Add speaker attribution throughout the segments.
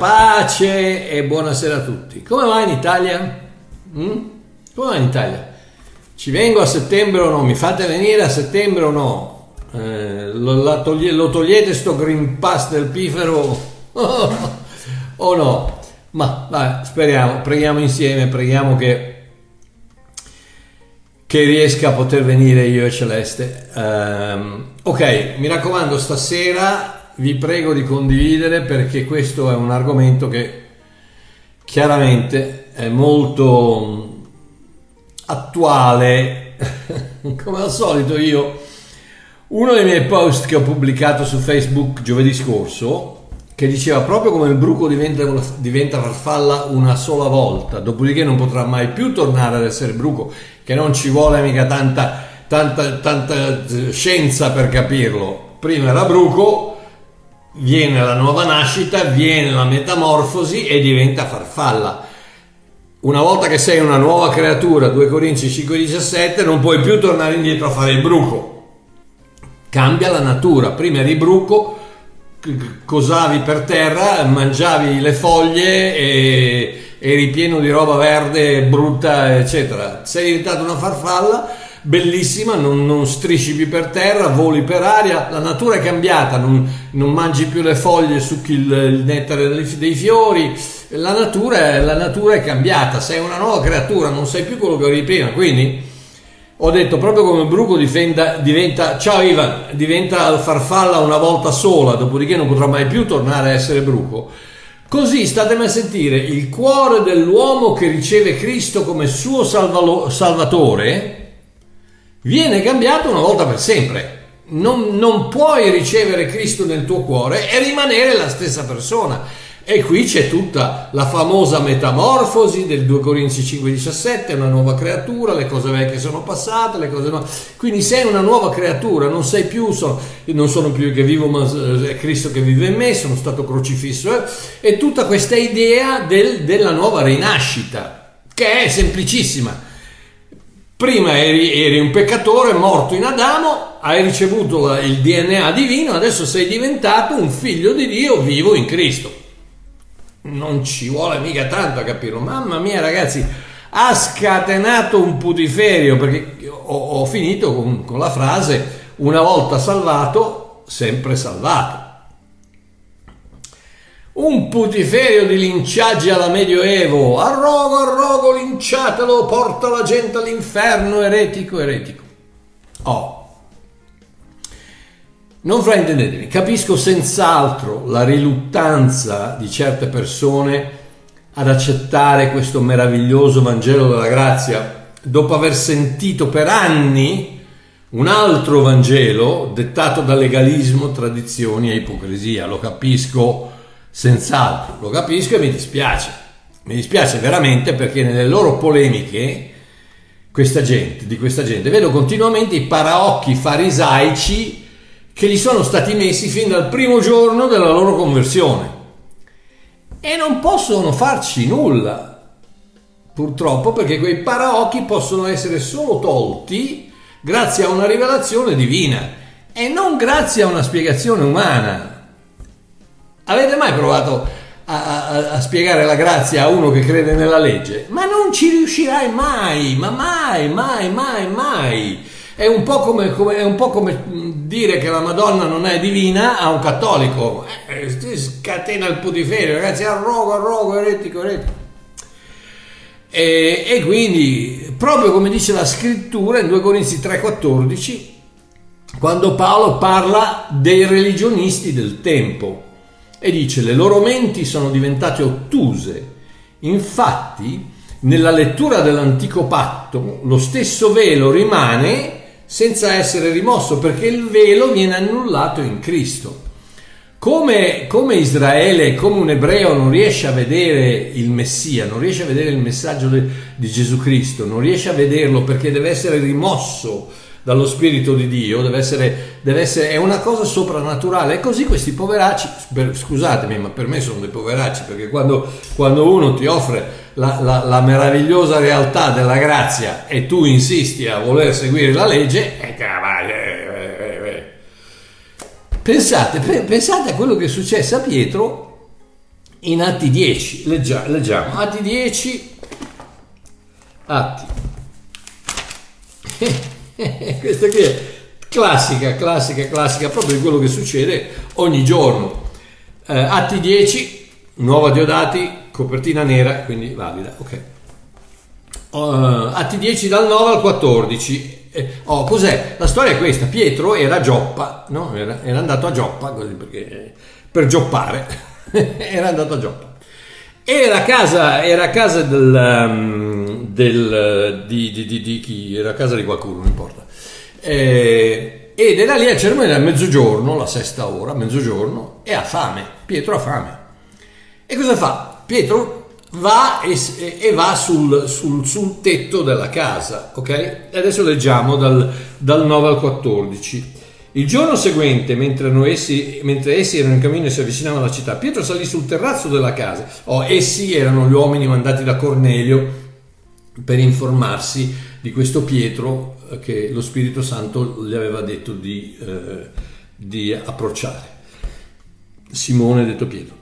Speaker 1: pace e buonasera a tutti. Come va in Italia? Mm? Come va in Italia? Ci vengo a settembre o no? Mi fate venire a settembre o no? Eh, lo, toglie, lo, togliete sto Green Pass del pifero o no? Ma dai, speriamo, preghiamo insieme, preghiamo che che riesca a poter venire io e Celeste. Um, ok, mi raccomando, stasera vi prego di condividere perché questo è un argomento che chiaramente è molto attuale. Come al solito io, uno dei miei post che ho pubblicato su Facebook giovedì scorso, che diceva proprio come il bruco diventa, diventa farfalla una sola volta, dopodiché non potrà mai più tornare ad essere bruco che non ci vuole mica tanta, tanta, tanta eh, scienza per capirlo. Prima era bruco, viene la nuova nascita, viene la metamorfosi e diventa farfalla. Una volta che sei una nuova creatura, 2 Corinzi 5,17, non puoi più tornare indietro a fare il bruco. Cambia la natura. Prima eri bruco, cosavi per terra, mangiavi le foglie e eri pieno di roba verde, brutta, eccetera. Sei diventato una farfalla bellissima, non, non, strisci più per terra, voli per aria, la natura è cambiata, non, non mangi più le foglie, succhi il, il nettare dei, fiori, la natura, la natura, è cambiata, sei una nuova creatura, non sei più quello che eri prima, quindi ho detto proprio come Bruco diventa, diventa ciao Ivan, diventa farfalla una volta sola, dopodiché non potrà mai più tornare a essere Bruco. Così statemi a sentire il cuore dell'uomo che riceve Cristo come suo salvalo- salvatore viene cambiato una volta per sempre. Non, non puoi ricevere Cristo nel tuo cuore e rimanere la stessa persona. E qui c'è tutta la famosa metamorfosi del 2 Corinzi 5,17, una nuova creatura, le cose vecchie sono passate, le cose nuove. Quindi sei una nuova creatura, non sei più, sono, non sono più che vivo, ma è Cristo che vive in me, sono stato crocifisso. Eh? E tutta questa idea del, della nuova rinascita, che è semplicissima. Prima eri, eri, un peccatore morto in Adamo, hai ricevuto il DNA divino, adesso sei diventato un figlio di Dio vivo in Cristo non ci vuole mica tanto a capirlo. Mamma mia, ragazzi, ha scatenato un putiferio perché ho, ho finito con, con la frase: una volta salvato, sempre salvato. Un putiferio di linciaggi alla Medioevo, arrogo, arrogo, linciatelo, porta la gente all'inferno, eretico, eretico. Oh, non fraintendetemi, capisco senz'altro la riluttanza di certe persone ad accettare questo meraviglioso Vangelo della grazia dopo aver sentito per anni un altro Vangelo dettato da legalismo, tradizioni e ipocrisia. Lo capisco senz'altro, lo capisco e mi dispiace. Mi dispiace veramente perché nelle loro polemiche questa gente, di questa gente vedo continuamente i paraocchi farisaici che gli sono stati messi fin dal primo giorno della loro conversione e non possono farci nulla purtroppo perché quei paraocchi possono essere solo tolti grazie a una rivelazione divina e non grazie a una spiegazione umana avete mai provato a, a, a, spiegare la grazia a uno che crede nella legge ma non ci riuscirai mai ma mai mai mai mai è un, come, come, è un po' come, dire che la Madonna non è divina a un cattolico. Eh, scatena il putiferio, ragazzi, arrogo, arrogo, eretico, eretico. E, e, quindi, proprio come dice la scrittura in 2 Corinzi 3,14, quando Paolo parla dei religionisti del tempo e dice le loro menti sono diventate ottuse. Infatti, nella lettura dell'antico patto, lo stesso velo rimane senza essere rimosso perché il velo viene annullato in Cristo. Come, come, Israele, come un ebreo non riesce a vedere il Messia, non riesce a vedere il messaggio di Gesù Cristo, non riesce a vederlo perché deve essere rimosso dallo Spirito di Dio, deve essere, deve essere, è una cosa soprannaturale. E così questi poveracci, per, scusatemi, ma per me sono dei poveracci, perché quando, quando uno ti offre la, la, la, meravigliosa realtà della grazia e tu insisti a voler seguire la legge, e eh, Pensate, pensate a quello che è successo a Pietro in Atti 10. Leggia, leggiamo. Atti 10. Atti. Questa qui è classica, classica, classica, proprio di quello che succede ogni giorno. Eh, Atti 10, nuova Diodati, copertina nera, quindi valida. Ok. Uh, Atti 10 dal 9 al 14. Eh, oh, cos'è? La storia è questa: Pietro era Gioppa, no? era, era andato a Gioppa così perché, per gioppare, era andato a Gioppa. Era a casa, era a casa del, um, del, di, di, di, di, chi? Era a casa di qualcuno, non importa. Eh, ed era lì a cerimonia a mezzogiorno, la sesta ora, mezzogiorno, e ha fame. Pietro ha fame. E cosa fa? Pietro va e, e va sul, sul, sul, tetto della casa, ok? Adesso leggiamo dal, dal 9 al 14. Il giorno seguente, mentre, essi, mentre, essi, erano in cammino e si avvicinavano alla città, Pietro salì sul terrazzo della casa. Oh, essi erano gli uomini mandati da Cornelio per informarsi di questo Pietro eh, che lo Spirito Santo gli aveva detto di, eh, di approcciare. Simone detto Pietro.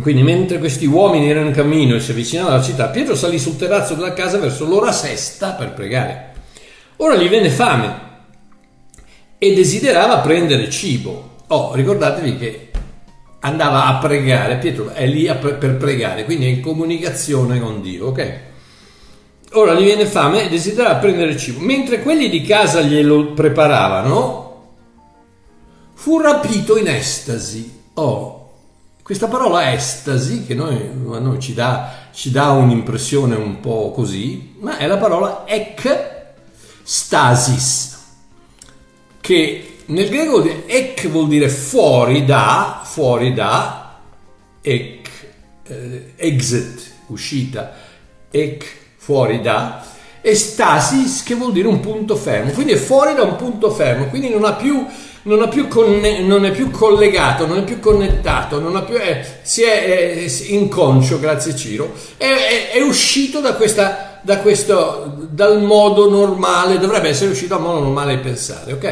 Speaker 1: Quindi mentre questi uomini erano in cammino e si avvicinavano alla città, Pietro salì sul terrazzo della casa verso l'ora sesta per pregare. Ora gli venne fame e desiderava prendere cibo. Oh, ricordatevi che andava a pregare, Pietro è lì per pregare, quindi è in comunicazione con Dio, ok? Ora gli viene fame e desiderava prendere cibo. Mentre quelli di casa glielo preparavano, fu rapito in estasi. Oh, questa parola estasi, che noi, a noi ci, dà, ci dà un'impressione un po' così, ma è la parola ekstasis, che nel greco ek vuol dire fuori da, fuori da, ek, eh, exit, uscita, ek, fuori da, e stasis che vuol dire un punto fermo, quindi è fuori da un punto fermo, quindi non più non, più conne- non è più collegato, non è più connettato, più, eh, si è eh, inconscio, grazie Ciro, è, è, è uscito da, questa, da questo, dal modo normale, dovrebbe essere uscito dal modo normale di pensare, ok?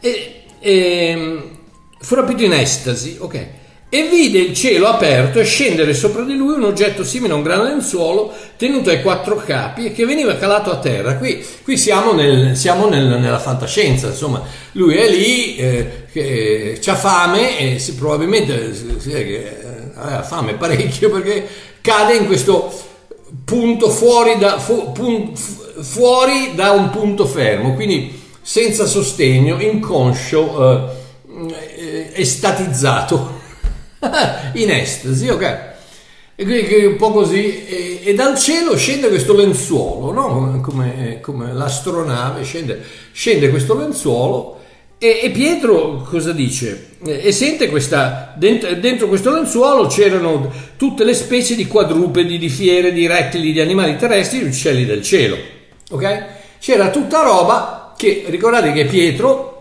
Speaker 1: E, e, ehm, fu rapito in estasi, ok? E vide il cielo aperto e scendere sopra di lui un oggetto simile a un grano lenzuolo tenuto ai quattro capi e che veniva calato a terra. Qui, qui siamo, nel, siamo nel, nella fantascienza, insomma, lui è lì, eh, che, ha fame e si, probabilmente vede che eh, fame parecchio perché cade in questo punto fuori da, fu, pun, fuori da un punto fermo, quindi senza sostegno, inconscio, eh, estatizzato in estasi, ok? Un po' così, e, e, dal cielo scende questo lenzuolo, no? come, come l'astronave, scende, scende questo lenzuolo e, e, Pietro cosa dice? E sente questa, dentro, dentro, questo lenzuolo c'erano tutte le specie di quadrupedi, di fiere, di rettili, di animali terrestri, di uccelli del cielo, ok? C'era tutta roba che, ricordate che Pietro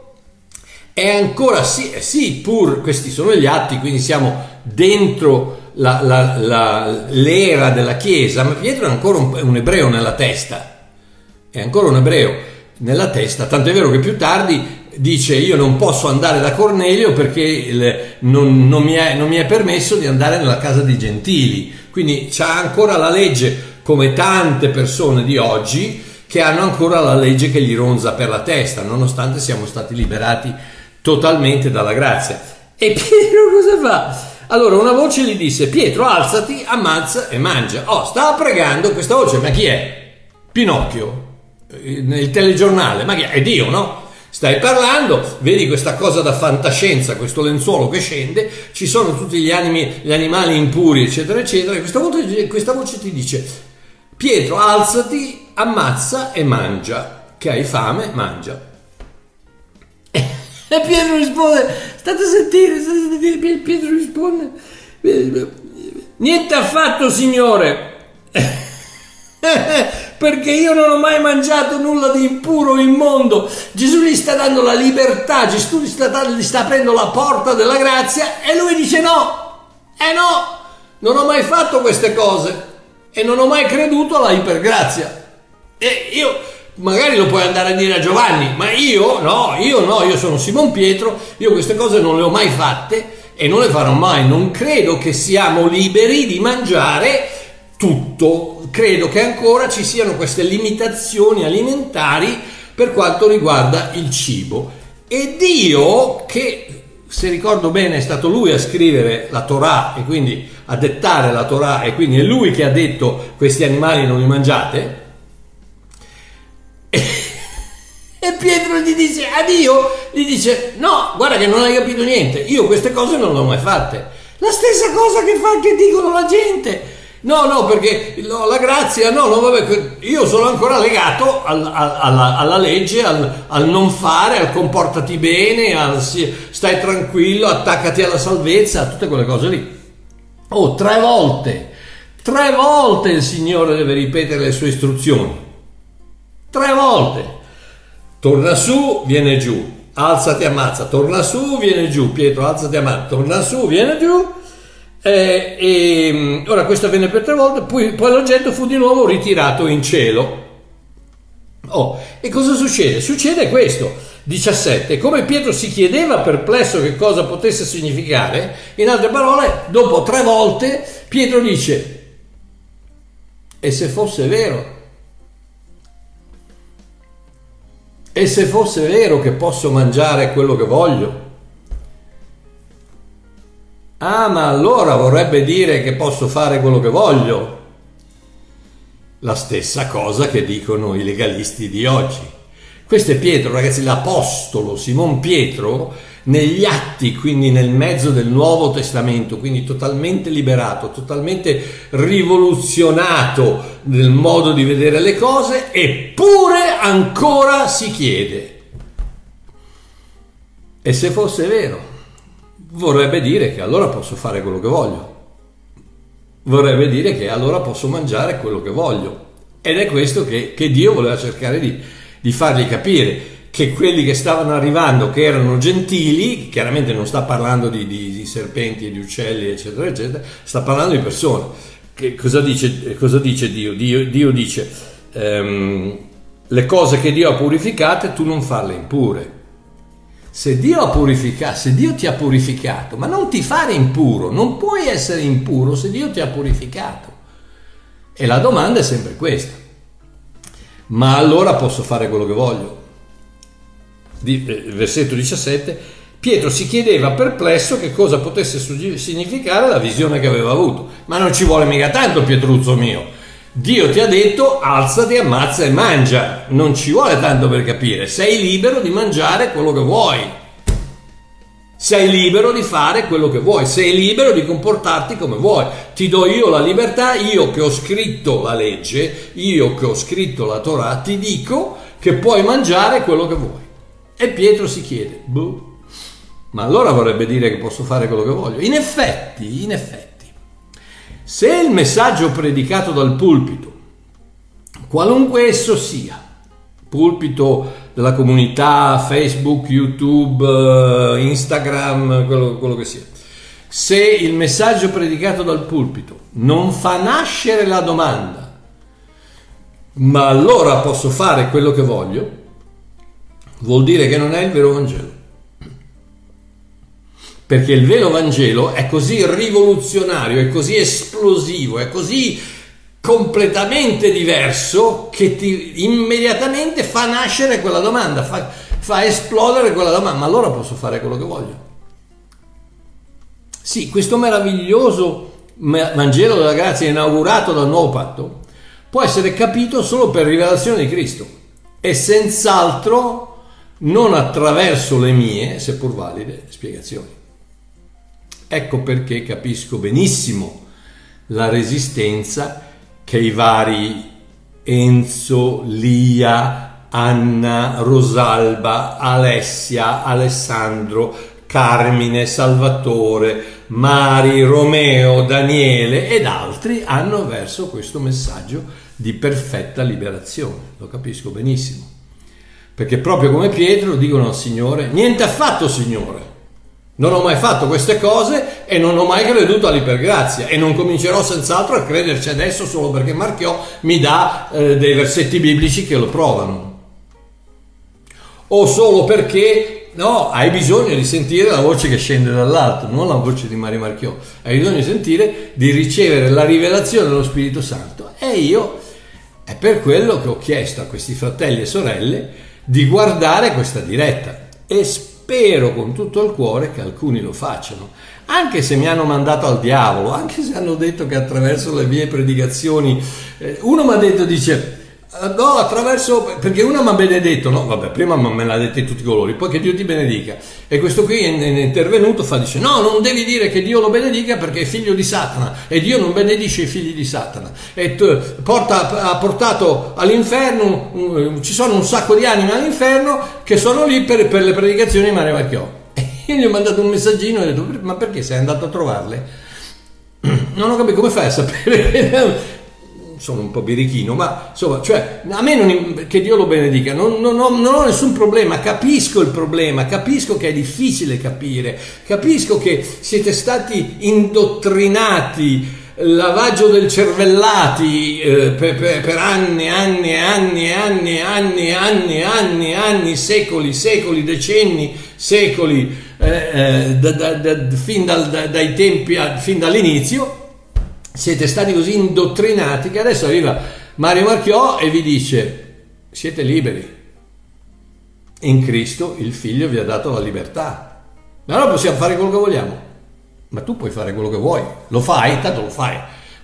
Speaker 1: è ancora sì, eh sì, pur questi sono gli atti, quindi siamo dentro la, la, la, l'era della Chiesa, ma Pietro è ancora un, un, ebreo nella testa, è ancora un ebreo nella testa, tanto è vero che più tardi dice io non posso andare da Cornelio perché il, non, non, mi è, non, mi è, permesso di andare nella casa dei gentili, quindi c'ha ancora la legge come tante persone di oggi che hanno ancora la legge che gli ronza per la testa, nonostante siamo stati liberati totalmente dalla grazia. E Pietro cosa fa? Allora una voce gli disse, Pietro alzati, ammazza e mangia. Oh, stava pregando questa voce, ma chi è? Pinocchio, eh, nel telegiornale, ma chi è? È Dio, no? Stai parlando, vedi questa cosa da fantascienza, questo lenzuolo che scende, ci sono tutti gli, animi, gli animali impuri, eccetera, eccetera, e questa voce, questa voce ti dice, Pietro alzati, ammazza e mangia, che hai fame, mangia. E Pietro risponde, state a sentire, state a sentire, Pietro risponde, niente affatto signore, perché io non ho mai mangiato nulla di impuro o immondo. Gesù gli sta dando la libertà, Gesù gli sta, gli sta aprendo la porta della grazia e lui dice no, eh no, non ho mai fatto queste cose e non ho mai creduto alla ipergrazia. E io magari lo puoi andare a dire a Giovanni, ma io no, io no, io sono Simon Pietro, io queste cose non le ho mai fatte e non le farò mai, non credo che siamo liberi di mangiare tutto, credo che ancora ci siano queste limitazioni alimentari per quanto riguarda il cibo. E Dio, che se ricordo bene è stato lui a scrivere la Torah e quindi a dettare la Torah e quindi è lui che ha detto questi animali non li mangiate, e Pietro gli dice a Dio, gli dice no, guarda che non hai capito niente, io queste cose non le ho mai fatte. La stessa cosa che fa che dicono la gente. No, no, perché no, la grazia, no, no, vabbè, io sono ancora legato al, al, alla, alla, legge, al, al, non fare, al comportati bene, al stai tranquillo, attaccati alla salvezza, a tutte quelle cose lì. Oh, tre volte, tre volte il Signore deve ripetere le sue istruzioni. Tre volte. Torna su, viene giù. Alzati, ammazza. Torna su, viene giù. Pietro, alzati, ammazza. Torna su, viene giù. Eh, e mm, ora questo avvenne per tre volte, poi, poi l'oggetto fu di nuovo ritirato in cielo. Oh, e cosa succede? Succede questo. 17. Come Pietro si chiedeva perplesso che cosa potesse significare, in altre parole, dopo tre volte Pietro dice, e se fosse vero? E se fosse vero che posso mangiare quello che voglio? Ah, ma allora vorrebbe dire che posso fare quello che voglio. La stessa cosa che dicono i legalisti di oggi. Questo è Pietro, ragazzi, l'apostolo Simon Pietro negli atti, quindi nel mezzo del Nuovo Testamento, quindi totalmente liberato, totalmente rivoluzionato nel modo di vedere le cose, eppure ancora si chiede. E se fosse vero, vorrebbe dire che allora posso fare quello che voglio. Vorrebbe dire che allora posso mangiare quello che voglio. Ed è questo che, che Dio voleva cercare di, di fargli capire che quelli che stavano arrivando, che erano gentili, chiaramente non sta parlando di, di, di serpenti e di uccelli, eccetera, eccetera, sta parlando di persone. Che cosa, dice, cosa dice Dio? Dio, Dio dice, ehm, le cose che Dio ha purificate, tu non farle impure. Se Dio, ha purificato, se Dio ti ha purificato, ma non ti fare impuro, non puoi essere impuro se Dio ti ha purificato. E la domanda è sempre questa. Ma allora posso fare quello che voglio? Eh, versetto 17, Pietro si chiedeva perplesso che cosa potesse significare la visione che aveva avuto. Ma non ci vuole mica tanto, Pietruzzo mio. Dio ti ha detto alzati, ammazza e mangia. Non ci vuole tanto per capire. Sei libero di mangiare quello che vuoi. Sei libero di fare quello che vuoi, sei libero di comportarti come vuoi. Ti do io la libertà, io che ho scritto la legge, io che ho scritto la Torah, ti dico che puoi mangiare quello che vuoi. E Pietro si chiede, boh, ma allora vorrebbe dire che posso fare quello che voglio? In effetti, in effetti, se il messaggio predicato dal pulpito, qualunque esso sia, pulpito della comunità, Facebook, YouTube, eh, Instagram, quello, quello che sia, se il messaggio predicato dal pulpito non fa nascere la domanda, ma allora posso fare quello che voglio, vuol dire che non è il vero Vangelo. Perché il vero Vangelo è così rivoluzionario, è così esplosivo, è così completamente diverso che ti immediatamente fa nascere quella domanda, fa, fa esplodere quella domanda. Ma allora posso fare quello che voglio? Sì, questo meraviglioso Vangelo della grazia inaugurato dal nuovo patto può essere capito solo per rivelazione di Cristo e senz'altro non attraverso le mie, seppur valide, spiegazioni. Ecco perché capisco benissimo la resistenza che i vari Enzo, Lia, Anna, Rosalba, Alessia, Alessandro, Carmine, Salvatore, Mari, Romeo, Daniele ed altri hanno verso questo messaggio di perfetta liberazione. Lo capisco benissimo perché proprio come Pietro dicono al Signore, niente affatto Signore, Non ho mai fatto queste cose e non ho mai creduto all'ipergrazia e non comincerò senz'altro a crederci adesso solo perché Marchiò mi dà eh, dei versetti biblici che lo provano. O solo perché no, hai bisogno di sentire la voce che scende dall'alto, non la voce di Mario Marchiò. Hai bisogno di sentire, di ricevere la rivelazione dello Spirito Santo. E io è per quello che ho chiesto a questi fratelli e sorelle di guardare questa diretta e spero con tutto il cuore che alcuni lo facciano, anche se mi hanno mandato al diavolo, anche se hanno detto che attraverso le mie predicazioni, eh, uno mi ha detto, dice, no, attraverso, perché uno mi ha benedetto, no, vabbè, prima me l'ha detto in tutti i colori, poi che Dio ti benedica. E questo qui è intervenuto, fa, dice, no, non devi dire che Dio lo benedica perché è figlio di Satana e Dio non benedisce i figli di Satana. E porta, ha portato all'inferno, ci sono un sacco di anime all'inferno che sono lì per, per le predicazioni di Maria Marchiò. E io gli ho mandato un messaggino e ho detto, ma perché sei andato a trovarle? Non ho capito come fai a sapere sono un po' birichino, ma insomma, cioè, a me non, che Dio lo benedica, non, non, ho, non, ho, nessun problema, capisco il problema, capisco che è difficile capire, capisco che siete stati indottrinati, lavaggio del cervellati eh, per, per, per, anni, anni, anni, anni, anni, anni, anni, anni, secoli, secoli, decenni, secoli, eh, eh, da, da, da, fin dal, dai tempi, fin dall'inizio siete stati così indottrinati che adesso arriva Mario Marchiò e vi dice siete liberi. In Cristo il figlio vi ha dato la libertà. Allora possiamo fare quello che vogliamo. Ma tu puoi fare quello che vuoi. Lo fai, tanto lo fai.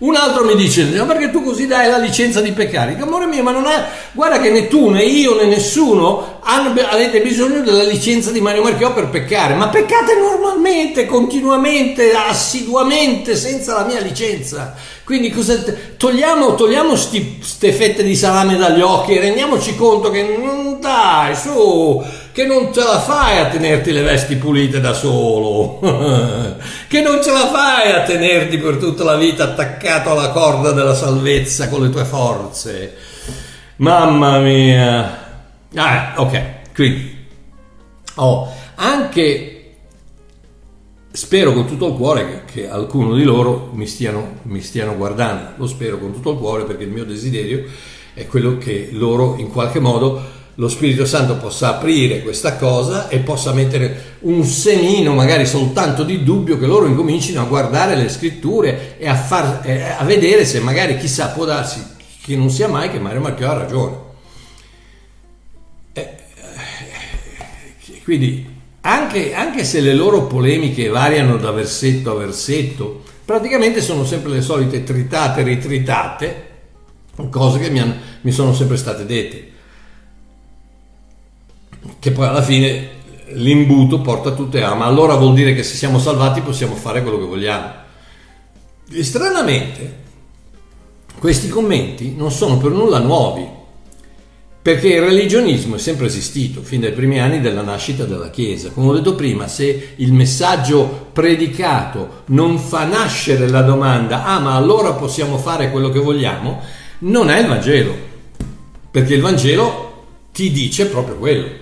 Speaker 1: Un altro mi dice, no, perché tu così dai la licenza di peccare? Amore mio, ma non è... Guarda che né tu, né io, né nessuno hanno, avete bisogno della licenza di Mario Marchiò per peccare. Ma peccate normalmente, continuamente, assiduamente, senza la mia licenza. Quindi cosa, togliamo, togliamo queste fette di salame dagli occhi e rendiamoci conto che non dai, su che non ce la fai a tenerti le vesti pulite da solo, che non ce la fai a tenerti per tutta la vita attaccato alla corda della salvezza con le tue forze. Mamma mia. Ah, ok, quindi oh, anche spero con tutto il cuore che, che alcuno di loro mi stiano, mi stiano guardando, lo spero con tutto il cuore perché il mio desiderio è quello che loro in qualche modo lo Spirito Santo possa aprire questa cosa e possa mettere un semino, magari soltanto di dubbio, che loro incomincino a guardare le scritture e a, far, eh, a vedere se magari chissà può darsi che non sia mai che Mario Marchiò ha ragione. Eh, eh, quindi anche, anche se le loro polemiche variano da versetto a versetto, praticamente sono sempre le solite tritate ritritate, cose che mi, hanno, mi sono sempre state dette che poi alla fine l'imbuto porta tutte a ma allora vuol dire che se siamo salvati possiamo fare quello che vogliamo. E stranamente questi commenti non sono per nulla nuovi, perché il religionismo è sempre esistito fin dai primi anni della nascita della Chiesa. Come ho detto prima, se il messaggio predicato non fa nascere la domanda ah ma allora possiamo fare quello che vogliamo, non è il Vangelo, perché il Vangelo ti dice proprio quello.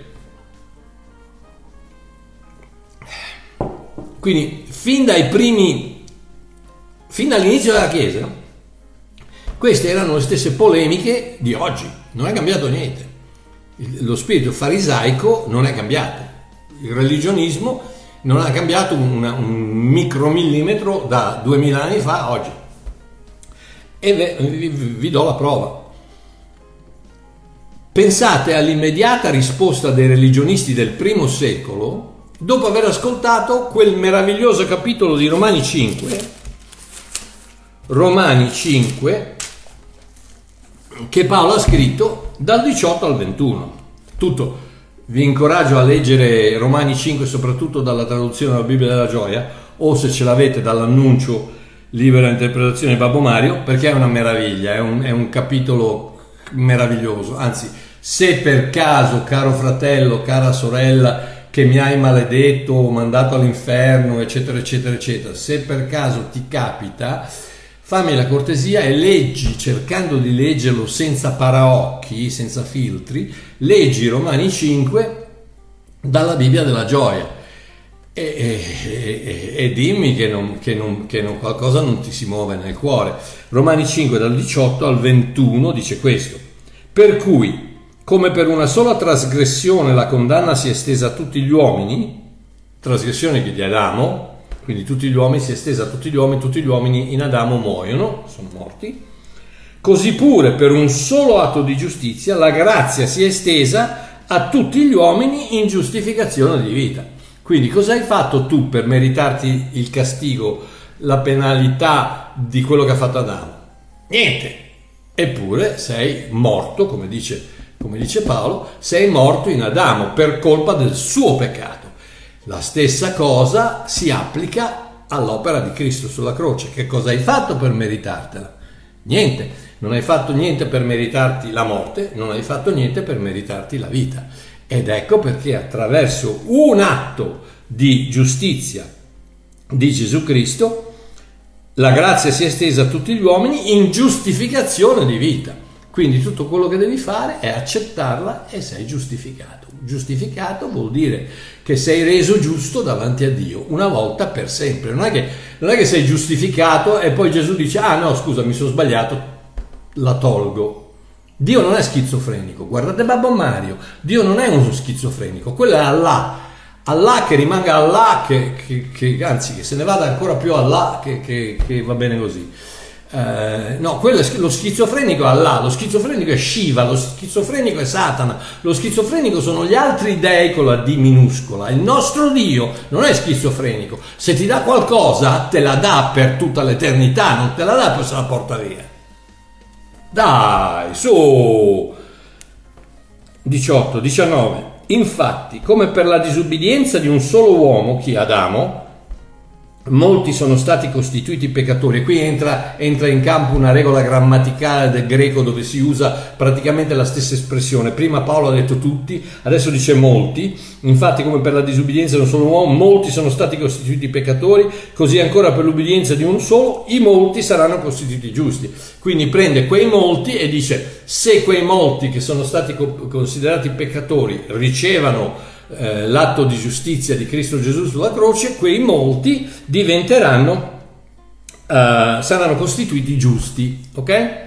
Speaker 1: Quindi fin dai primi, fin dall'inizio della Chiesa, queste erano le stesse polemiche di oggi, non è cambiato niente. Lo spirito farisaico non è cambiato, il religionismo non ha cambiato una, un micromillimetro da duemila anni fa a oggi. E vi, vi do la prova. Pensate all'immediata risposta dei religionisti del primo secolo dopo aver ascoltato quel meraviglioso capitolo di Romani 5, Romani 5, che Paolo ha scritto dal 18 al 21. Tutto. Vi incoraggio a leggere Romani 5 soprattutto dalla traduzione della Bibbia della Gioia o se ce l'avete dall'annuncio libera interpretazione di Babbo Mario perché è una meraviglia, è un, è un capitolo meraviglioso. Anzi, se per caso, caro fratello, cara sorella, che mi hai maledetto mandato all'inferno, eccetera, eccetera, eccetera. Se per caso ti capita, fammi la cortesia e leggi, cercando di leggerlo senza paraocchi, senza filtri, leggi Romani 5 dalla Bibbia della gioia. e, e, e dimmi che, non, che, non, che non, qualcosa non ti si muove nel cuore. Romani 5 dal 18 al 21 dice questo. Per cui, come per una sola trasgressione la condanna si è estesa a tutti gli uomini, trasgressione di Adamo, quindi tutti gli uomini si è estesa a tutti gli uomini, tutti gli uomini in Adamo muoiono, sono morti, così pure per un solo atto di giustizia la grazia si è estesa a tutti gli uomini in giustificazione di vita. Quindi cosa hai fatto tu per meritarti il castigo, la penalità di quello che ha fatto Adamo? Niente. Eppure sei morto, come dice, come dice Paolo, sei morto in Adamo per colpa del suo peccato. La stessa cosa si applica all'opera di Cristo sulla croce. Che cosa hai fatto per meritartela? Niente. Non hai fatto niente per meritarti la morte, non hai fatto niente per meritarti la vita. Ed ecco perché attraverso un atto di giustizia di Gesù Cristo, la grazia si è estesa a tutti gli uomini in giustificazione di vita. Quindi tutto quello che devi fare è accettarla e sei giustificato. Giustificato vuol dire che sei reso giusto davanti a Dio, una volta per sempre. Non è che, non è che sei giustificato e poi Gesù dice, ah no, scusa, mi sono sbagliato, la tolgo. Dio non è schizofrenico, guardate Babbo Mario, Dio non è uno schizofrenico, quello è Allah. Allah che rimanga Allah, che, che, che anzi che se ne vada ancora più Allah, che, che va bene così. Eh, no, quello è lo schizofrenico è Allah, lo schizofrenico è Shiva, lo schizofrenico è Satana, lo schizofrenico sono gli altri dei con la D minuscola. Il nostro Dio non è schizofrenico, se ti dà qualcosa te la dà per tutta l'eternità, non te la dà poi se la porta via. Dai, su! 18, 19. Infatti, come per la disubbidienza di un solo uomo, chi Adamo, molti sono stati costituiti peccatori. Qui entra, entra, in campo una regola grammaticale del greco dove si usa praticamente la stessa espressione. Prima Paolo ha detto tutti adesso dice molti. Infatti come per la disubbidienza di un solo uomo molti sono stati costituiti peccatori così ancora per l'ubbidienza di un solo i molti saranno costituiti giusti. Quindi prende quei molti e dice se quei molti che sono stati considerati peccatori ricevano eh, l'atto di giustizia di Cristo Gesù sulla croce, quei molti diventeranno, eh, saranno costituiti giusti, ok?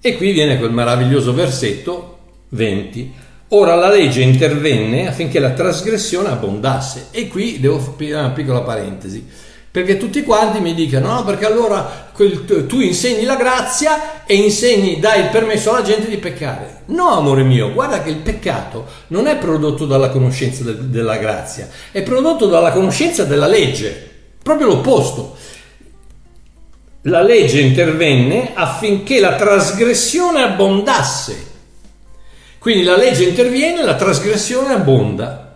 Speaker 1: E qui viene quel meraviglioso versetto 20. Ora la legge intervenne affinché la trasgressione abbondasse. E qui devo fare una piccola parentesi perché tutti quanti mi dicono no perché allora tu insegni la grazia e insegni dai il permesso alla gente di peccare. No amore mio guarda che il peccato non è prodotto dalla conoscenza de- della grazia è prodotto dalla conoscenza della legge proprio l'opposto. La legge intervenne affinché la trasgressione abbondasse. Quindi la legge interviene la trasgressione abbonda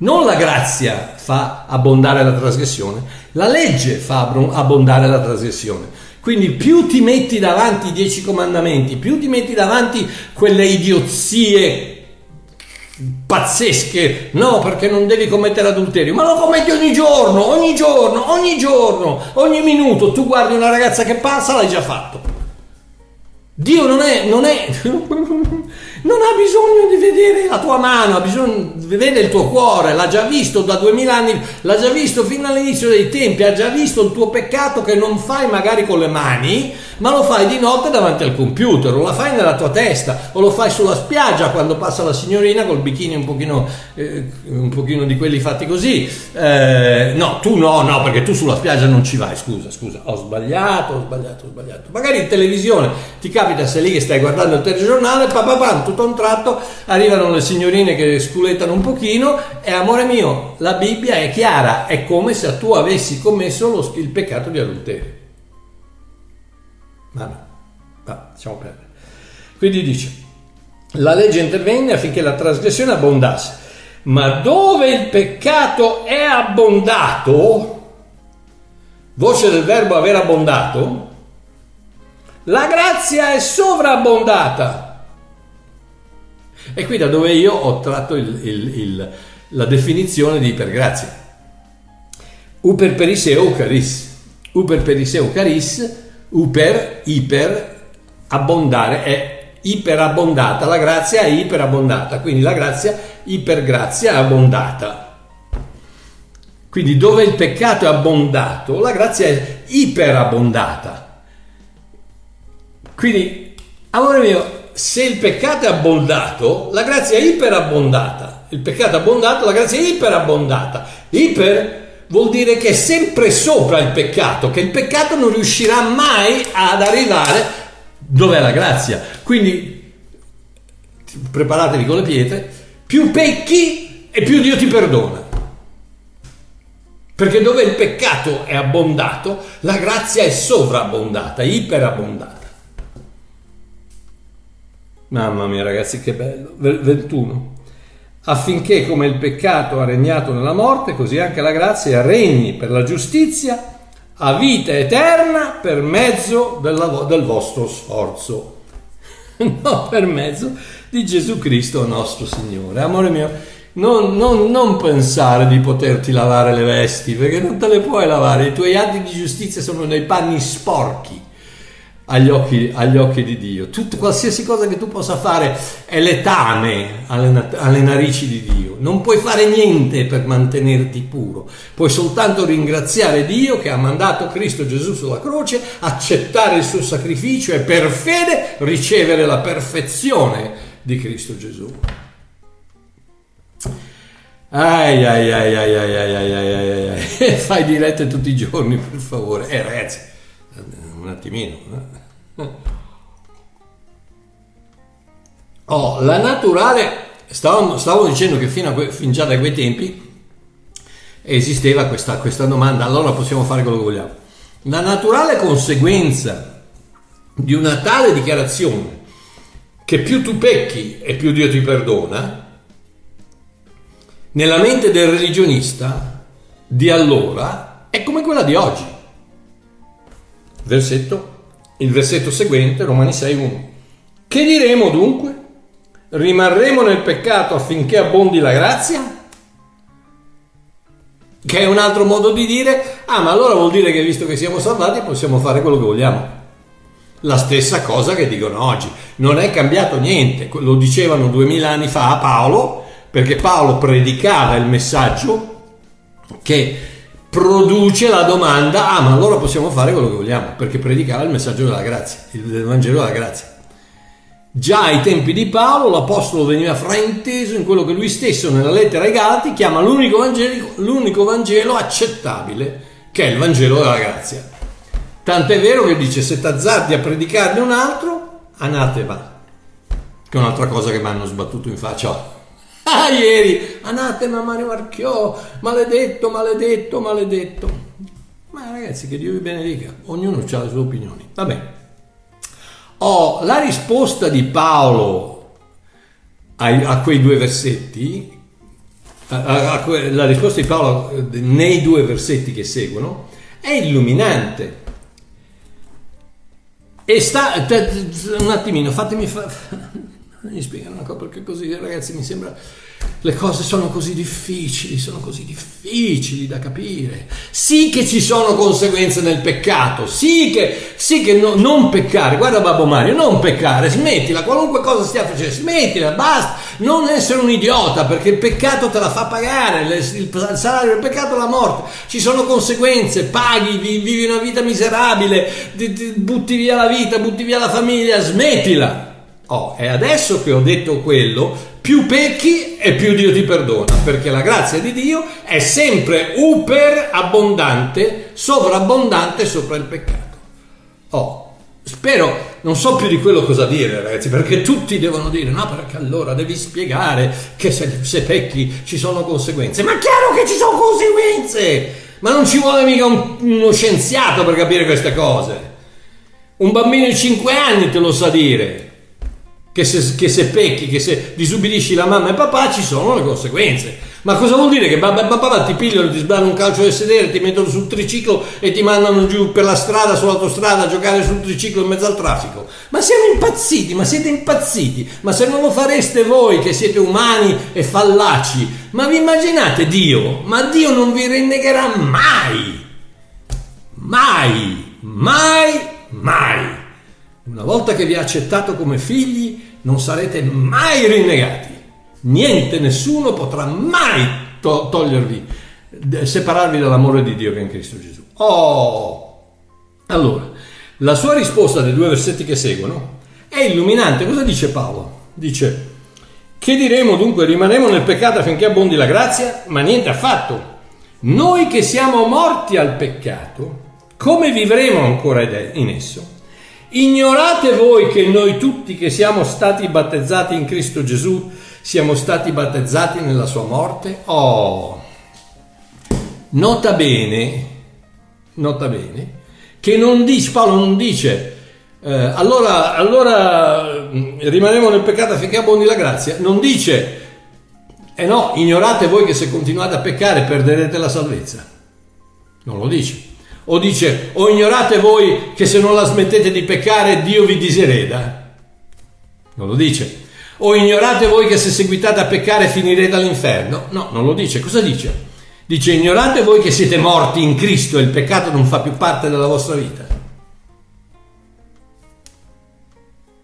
Speaker 1: non la grazia fa abbondare la trasgressione, la legge fa abbondare la trasgressione. Quindi più ti metti davanti i dieci comandamenti, più ti metti davanti quelle idiozie pazzesche, no perché non devi commettere adulterio, ma lo commetti ogni giorno, ogni giorno, ogni giorno, ogni minuto, tu guardi una ragazza che passa, l'hai già fatto. Dio non è, non è, non ha bisogno di vedere la tua mano, ha bisogno di vedere il tuo cuore, l'ha già visto da duemila anni, l'ha già visto fino all'inizio dei tempi, ha già visto il tuo peccato che non fai magari con le mani, ma lo fai di notte davanti al computer, o la fai nella tua testa, o lo fai sulla spiaggia quando passa la signorina col bikini un pochino, eh, un pochino di quelli fatti così. Eh, no, tu no, no, perché tu sulla spiaggia non ci vai, scusa, scusa, ho sbagliato, ho sbagliato, ho sbagliato. Magari in televisione ti capita, sei lì che stai guardando il telegiornale, papà, tutto a un tratto arrivano le signorine che spulettano un pochino e amore mio, la Bibbia è chiara, è come se tu avessi commesso lo, il peccato di adulterio. Ma no, no, lasciamo perdere. Quindi dice, la legge intervenne affinché la trasgressione abbondasse, ma dove il peccato è abbondato, voce del verbo aver abbondato, la grazia è sovrabbondata. E qui da dove io ho tratto il, il, il, la definizione di ipergrazia. Uper periseo caris. Uper periseo caris Uper, iper, abbondare è iperabbondata, la grazia è iperabbondata, quindi la grazia, ipergrazia abbondata. Quindi dove il peccato è abbondato, la grazia è iperabbondata. Quindi, amore mio, se il peccato è abbondato, la grazia è iperabbondata. Il peccato è abbondato, la grazia è iperabbondata. Iper vuol dire che è sempre sopra il peccato, che il peccato non riuscirà mai ad arrivare dove è la grazia. Quindi preparatevi con le pietre, più pecchi e più Dio ti perdona. Perché dove il peccato è abbondato, la grazia è sovrabbondata, iperabbondata. Mamma mia ragazzi che bello. 21. Affinché come il peccato ha regnato nella morte, così anche la grazia regni per la giustizia a vita eterna per mezzo della, del vostro sforzo. no, per mezzo di Gesù Cristo nostro Signore. Amore mio, non, non, non, pensare di poterti lavare le vesti, perché non te le puoi lavare, i tuoi atti di giustizia sono dei panni sporchi agli occhi, agli occhi di Dio. Tutto, qualsiasi cosa che tu possa fare è letame alle, alle narici di Dio. Non puoi fare niente per mantenerti puro, puoi soltanto ringraziare Dio che ha mandato Cristo Gesù sulla croce, accettare il suo sacrificio e per fede ricevere la perfezione di Cristo Gesù. Ai ai ai ai ai ai ai ai ai ai fai dirette tutti i giorni per favore eh ragazzi un attimino eh. Oh la naturale stavo, stavo dicendo che fino que, fin già da quei tempi esisteva questa, questa domanda allora possiamo fare quello che vogliamo la naturale conseguenza di una tale dichiarazione che più tu pecchi e più Dio ti perdona nella mente del religionista di allora è come quella di oggi. Versetto, il versetto seguente, Romani 6.1. Che diremo dunque? Rimarremo nel peccato affinché abbondi la grazia? Che è un altro modo di dire, ah ma allora vuol dire che visto che siamo salvati possiamo fare quello che vogliamo. La stessa cosa che dicono oggi. Non è cambiato niente, lo dicevano duemila anni fa a Paolo, perché Paolo predicava il messaggio che produce la domanda, ah ma allora possiamo fare quello che vogliamo, perché predicava il messaggio della grazia, il Vangelo della grazia. Già ai tempi di Paolo l'Apostolo veniva frainteso in quello che lui stesso nella lettera ai Galati chiama l'unico, l'unico Vangelo accettabile, che è il Vangelo della grazia. Tant'è vero che dice se t'azzardi a predicarne un altro, anatema, che è un'altra cosa che mi hanno sbattuto in faccia Ah, ieri, anatema Mario Marchiò, maledetto, maledetto, maledetto. Ma ragazzi, che Dio vi benedica, ognuno ha le sue opinioni. Vabbè. Oh, la risposta di Paolo a, a quei due versetti, a, a, la risposta di Paolo eh, nei due versetti che seguono, è illuminante. E sta, un attimino, fatemi fare mi spiegano una cosa perché così ragazzi mi sembra le cose sono così difficili, sono così difficili da capire. Sì che ci sono conseguenze nel peccato, sì che, sì che no, non peccare, guarda Babbo Mario, non peccare, smettila, qualunque cosa stia facendo, smettila, basta, non essere un idiota perché il peccato te la fa pagare, il, salario del peccato è la morte, ci sono conseguenze, paghi, vivi una vita miserabile, butti via la vita, butti via la famiglia, smettila. Oh, è adesso che ho detto quello, più pecchi e più Dio ti perdona, perché la grazia di Dio è sempre uper abbondante, sovrabbondante sopra il peccato. Oh, spero, non so più di quello cosa dire ragazzi, perché tutti devono dire, no perché allora devi spiegare che se, se pecchi ci sono conseguenze. Ma chiaro che ci sono conseguenze! Ma non ci vuole mica un, uno scienziato per capire queste cose. Un bambino di 5 anni te lo sa dire che se, che se, pecchi, che se disubbidisci la mamma e papà ci sono le conseguenze. Ma cosa vuol dire che papà, papà ti pigliano, ti sbarano un calcio del sedere, ti mettono sul triciclo e ti mandano giù per la strada, sull'autostrada a giocare sul triciclo in mezzo al traffico? Ma siamo impazziti, ma siete impazziti. Ma se non lo fareste voi che siete umani e fallaci, ma vi immaginate Dio? Ma Dio non vi rinnegherà mai. Mai, mai, mai. Una volta che vi ha accettato come figli, non sarete mai rinnegati. Niente, nessuno potrà mai to- togliervi separarvi dall'amore di Dio che è in Cristo Gesù. Oh! Allora, la sua risposta dei due versetti che seguono è illuminante. Cosa dice Paolo? Dice, che diremo dunque? Rimarremo nel peccato affinché abbondi la grazia? Ma niente affatto. Noi che siamo morti al peccato, come vivremo ancora in esso? Ignorate voi che noi tutti che siamo stati battezzati in Cristo Gesù siamo stati battezzati nella sua morte? Oh, nota bene, nota bene, che non dice, Paolo non dice, eh, allora, allora mm, rimarremo nel peccato affinché abbondi la grazia, non dice, eh no, ignorate voi che se continuate a peccare perderete la salvezza, non lo dice. O dice, o ignorate voi che se non la smettete di peccare Dio vi disereda. Non lo dice. O ignorate voi che se seguitate a peccare finirete all'inferno. No, non lo dice. Cosa dice? Dice, ignorate voi che siete morti in Cristo e il peccato non fa più parte della vostra vita.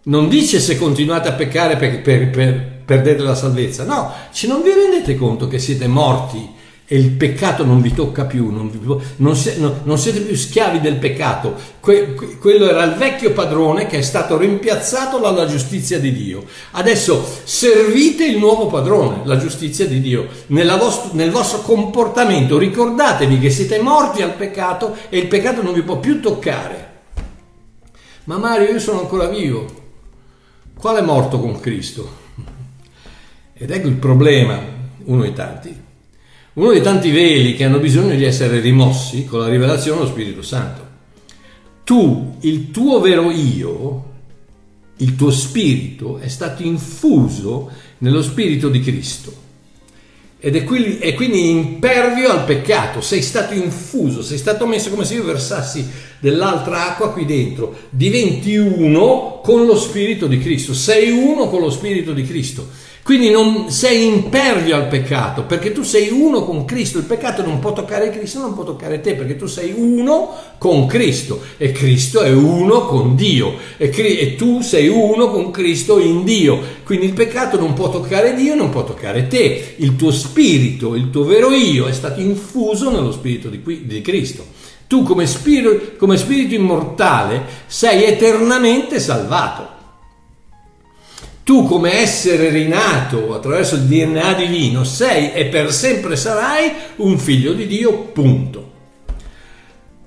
Speaker 1: Non dice se continuate a peccare per, per, per, perdete la salvezza. No, se non vi rendete conto che siete morti e il peccato non vi tocca più, non, vi, non, se, no, non siete più schiavi del peccato. Que, que, quello era il vecchio padrone che è stato rimpiazzato dalla giustizia di Dio. Adesso servite il nuovo padrone, la giustizia di Dio, vostro, nel vostro comportamento. Ricordatevi che siete morti al peccato e il peccato non vi può più toccare. Ma Mario, io sono ancora vivo. Quale è morto con Cristo? Ed ecco il problema, uno dei tanti uno dei tanti veli che hanno bisogno di essere rimossi con la rivelazione dello Spirito Santo. Tu, il tuo vero io, il tuo spirito è stato infuso nello spirito di Cristo ed è quindi, impervio al peccato, sei stato infuso, sei stato messo come se io versassi dell'altra acqua qui dentro, diventi uno con lo spirito di Cristo, sei uno con lo spirito di Cristo. Quindi non sei impervio al peccato, perché tu sei uno con Cristo. Il peccato non può toccare Cristo, non può toccare te, perché tu sei uno con Cristo e Cristo è uno con Dio e, e tu sei uno con Cristo in Dio. Quindi il peccato non può toccare Dio, non può toccare te. Il tuo spirito, il tuo vero io è stato infuso nello spirito di, di Cristo. Tu come spirito, come spirito immortale sei eternamente salvato tu come essere rinato attraverso il DNA divino sei e per sempre sarai un figlio di Dio, punto.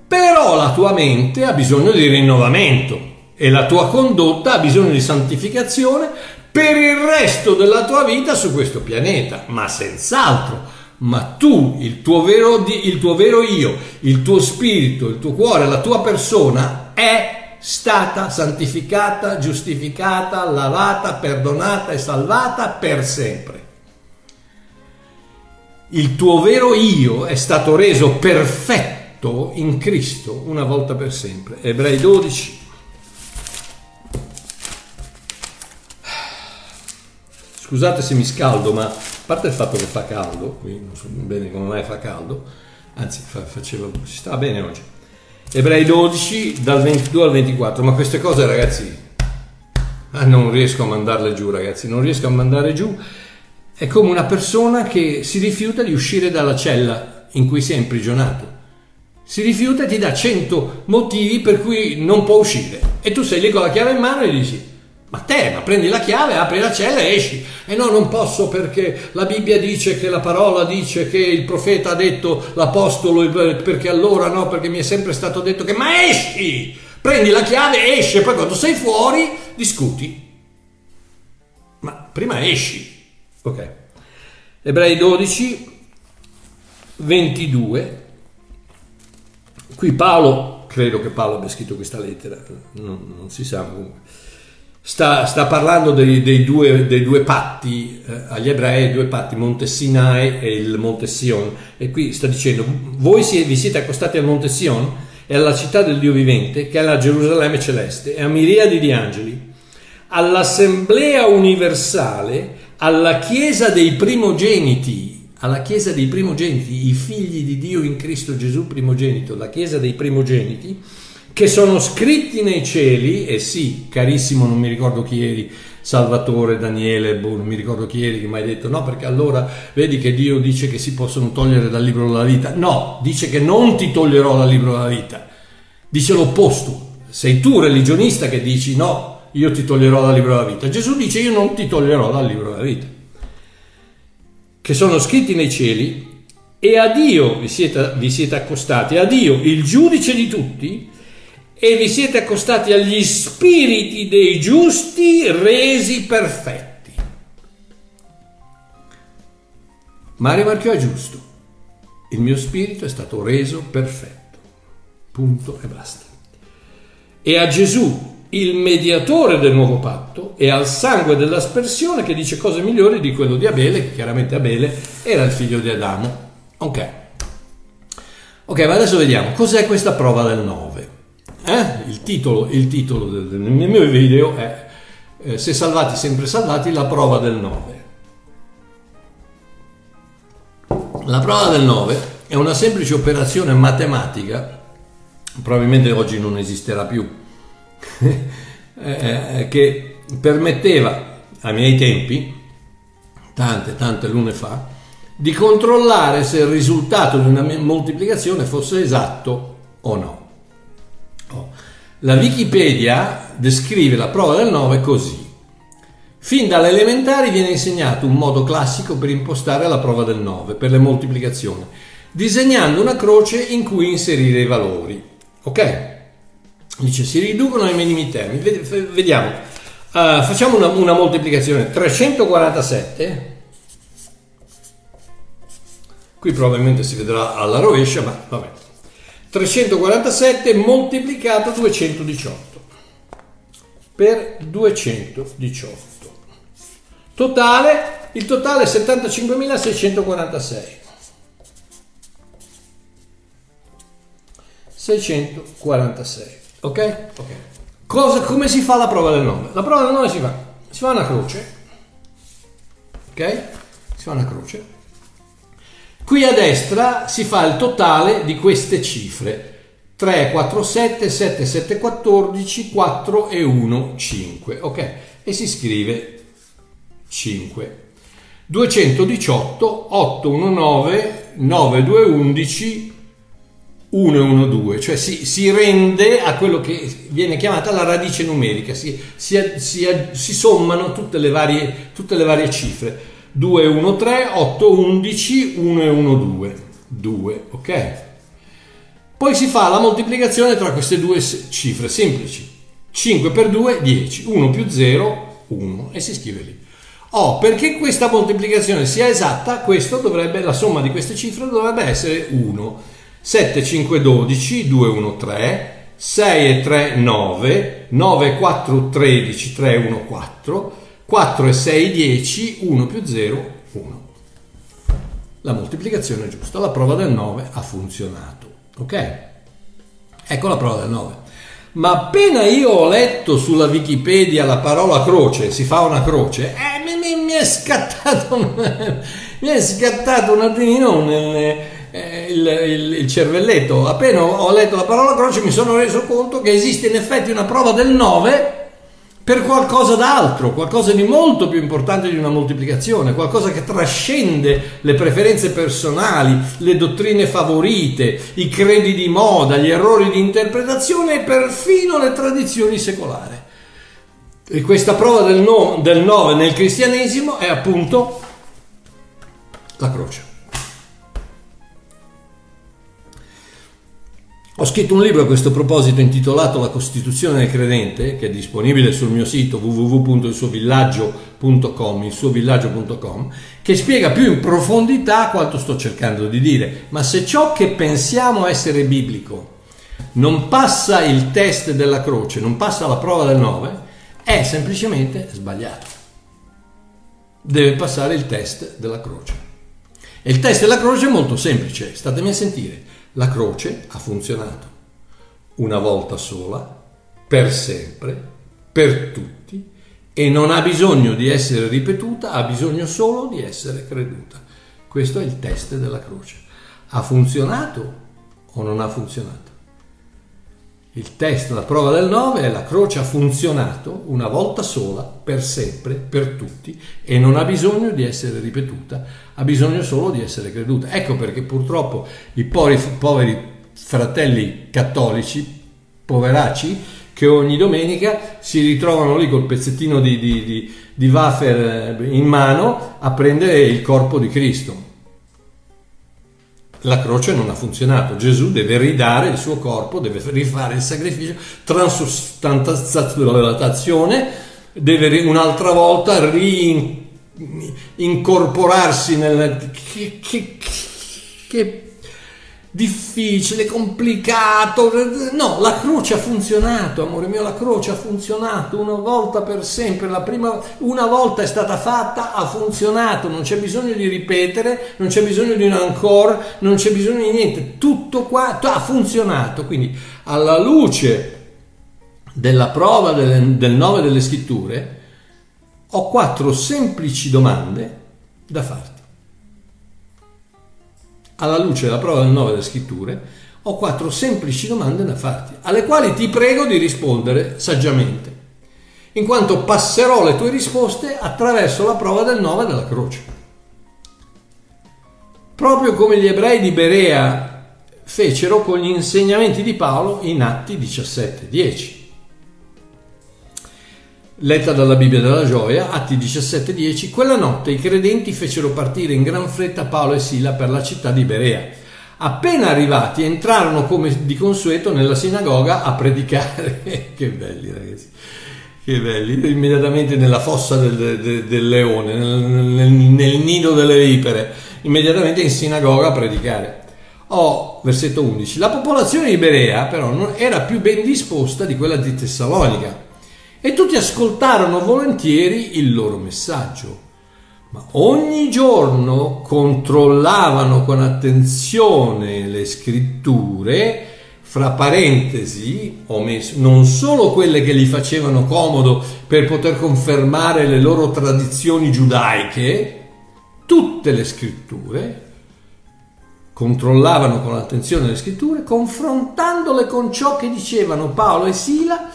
Speaker 1: Però la tua mente ha bisogno di rinnovamento e la tua condotta ha bisogno di santificazione per il resto della tua vita su questo pianeta, ma senz'altro. Ma tu, il tuo vero, il tuo vero io, il tuo spirito, il tuo cuore, la tua persona è stata santificata, giustificata, lavata, perdonata e salvata per sempre. Il tuo vero io è stato reso perfetto in Cristo una volta per sempre. Ebrei 12. Scusate se mi scaldo, ma a parte il fatto che fa caldo, qui non so bene come mai fa caldo, anzi fa, faceva, si sta bene oggi Ebrei 12 dal 22 al 24, ma queste cose ragazzi, ah, non riesco a mandarle giù ragazzi, non riesco a mandare giù, è come una persona che si rifiuta di uscire dalla cella in cui si è imprigionato, si rifiuta e ti dà 100 motivi per cui non può uscire. E tu sei lì con la chiave in mano e dici ma te, ma prendi la chiave, apri la cella e esci. E no, non posso perché la Bibbia dice che la parola dice che il profeta ha detto l'apostolo, perché allora no, perché mi è sempre stato detto che ma esci! Prendi la chiave, esci e poi quando sei fuori discuti. Ma prima esci. Ok. Ebrei 12, 22. Qui Paolo, credo che Paolo abbia scritto questa lettera, non, non si sa comunque sta, sta parlando dei, dei, due, dei, due, patti eh, agli ebrei, due patti, Monte Sinai e il Monte Sion. E qui sta dicendo, voi vi siete accostati al Monte Sion e alla città del Dio vivente, che è la Gerusalemme celeste, e a miriadi di angeli, all'assemblea universale, alla chiesa dei primogeniti, alla chiesa dei primogeniti, i figli di Dio in Cristo Gesù primogenito, la chiesa dei primogeniti, che sono scritti nei cieli, e sì, carissimo, non mi ricordo chi eri, Salvatore, Daniele, boh, non mi ricordo chi eri che mi hai detto no, perché allora vedi che Dio dice che si possono togliere dal libro della vita. No, dice che non ti toglierò dal libro della vita, dice l'opposto. Sei tu religionista che dici no, io ti toglierò dal libro della vita. Gesù dice io non ti toglierò dal libro della vita. Che sono scritti nei cieli e a Dio vi siete, vi siete accostati, a Dio, il giudice di tutti, e vi siete accostati agli spiriti dei giusti resi perfetti. Mario Marchio è giusto, il mio spirito è stato reso perfetto, punto e basta. E a Gesù, il mediatore del nuovo patto, e al sangue dell'aspersione che dice cose migliori di quello di Abele, che chiaramente Abele era il figlio di Adamo. Ok. Ok, ma adesso vediamo cos'è questa prova del 9. Eh? Il titolo, il titolo del, del, mio video è eh, Se salvati, sempre salvati, la prova del 9. La prova del 9 è una semplice operazione matematica, probabilmente oggi non esisterà più, eh, eh, che permetteva ai miei tempi, tante, tante lune fa, di controllare se il risultato di una moltiplicazione fosse esatto o no. La Wikipedia descrive la prova del 9 così. Fin dalle elementari viene insegnato un modo classico per impostare la prova del 9 per le moltiplicazioni, disegnando una croce in cui inserire i valori. Ok? Dice si riducono ai minimi termini. Vediamo. Uh, facciamo una, una moltiplicazione. 347 Qui probabilmente si vedrà alla rovescia, ma vabbè. 347 moltiplicato 218 per 218. Totale, il totale è 75.646. 646. Ok? Ok. Cosa, come si fa la prova del nome? La prova del nome si fa, si fa una croce. Ok? Si fa una croce Qui a destra si fa il totale di queste cifre. 3, 4, 7, 7, 7, 14, 4 e 1, 5. Ok? E si scrive 5. 218, 8, 1, 9, 9, 2, 11, 1 e 1, 2, cioè si, si, rende a quello che viene chiamata la radice numerica, si, si, si sommano tutte le, varie, tutte le varie cifre. 2, 1, 3, 8, 11, 1 e 1, 2. 2, ok? Poi si fa la moltiplicazione tra queste due cifre semplici. 5 per 2, 10. 1 più 0, 1. E si scrive lì. Oh, perché questa moltiplicazione sia esatta, questo dovrebbe, la somma di queste cifre dovrebbe essere 1. 7, 5, 12, 2, 1, 3, 6 e 3, 9, 9 4, 13, 3, 1, 4, 4 e 6, 10, 1 più 0, 1. La moltiplicazione è giusta, la prova del 9 ha funzionato. Ok? Ecco la prova del 9. Ma appena io ho letto sulla Wikipedia la parola croce, si fa una croce, eh, mi, mi, è scattato, mi è scattato un attimino nel, eh, il, il, il, cervelletto. Appena ho letto la parola croce mi sono reso conto che esiste in effetti una prova del 9 per qualcosa d'altro, qualcosa di molto più importante di una moltiplicazione, qualcosa che trascende le preferenze personali, le dottrine favorite, i credi di moda, gli errori di interpretazione e perfino le tradizioni secolari. E questa prova del, no, del 9 nel cristianesimo è appunto la croce. Ho scritto un libro a questo proposito intitolato La Costituzione del Credente, che è disponibile sul mio sito www.ilsuovillaggio.com, ilsuovillaggio.com, che spiega più in profondità quanto sto cercando di dire. Ma se ciò che pensiamo essere biblico non passa il test della croce, non passa la prova del 9, è semplicemente sbagliato. Deve passare il test della croce. E il test della croce è molto semplice, statemi a sentire la croce ha funzionato una volta sola, per sempre, per tutti e non ha bisogno di essere ripetuta, ha bisogno solo di essere creduta. Questo è il test della croce. Ha funzionato o non ha funzionato? Il test, la prova del 9 è la croce ha funzionato una volta sola, per sempre, per tutti e non ha bisogno di essere ripetuta, ha bisogno solo di essere creduta. Ecco perché purtroppo i poveri, poveri fratelli cattolici, poveracci, che ogni domenica si ritrovano lì col pezzettino di, di, di, di wafer in mano a prendere il corpo di Cristo la croce non ha funzionato, Gesù deve ridare il suo corpo, deve rifare il sacrificio, transustantazione, deve un'altra volta rincorporarsi nel... Che, che, che difficile, complicato. No, la croce ha funzionato, amore mio, la croce ha funzionato una volta per sempre. La prima, una volta è stata fatta, ha funzionato, non c'è bisogno di ripetere, non c'è bisogno di un ancora, non c'è bisogno di niente. Tutto qua ha funzionato. Quindi, alla luce della prova del, del 9 delle scritture, ho quattro semplici domande da farti alla luce della prova del 9 delle scritture, ho quattro semplici domande da farti, alle quali ti prego di rispondere saggiamente, in quanto passerò le tue risposte attraverso la prova del 9 della croce. Proprio come gli ebrei di Berea fecero con gli insegnamenti di Paolo in Atti 17.10 letta dalla Bibbia della Gioia, Atti 17:10, quella notte i credenti fecero partire in gran fretta Paolo e Sila per la città di Berea. Appena arrivati entrarono come di consueto nella sinagoga a predicare. che belli ragazzi, che belli, immediatamente nella fossa del, del, del leone, nel, nel, nel, nido delle vipere, immediatamente in sinagoga a predicare. Oh, versetto 11, la popolazione di Berea però non era più ben disposta di quella di Tessalonica e tutti ascoltarono volentieri il loro messaggio. Ma ogni giorno controllavano con attenzione le scritture, fra parentesi, ho messo non solo quelle che gli facevano comodo per poter confermare le loro tradizioni giudaiche, tutte le scritture, controllavano con attenzione le scritture, confrontandole con ciò che dicevano Paolo e Sila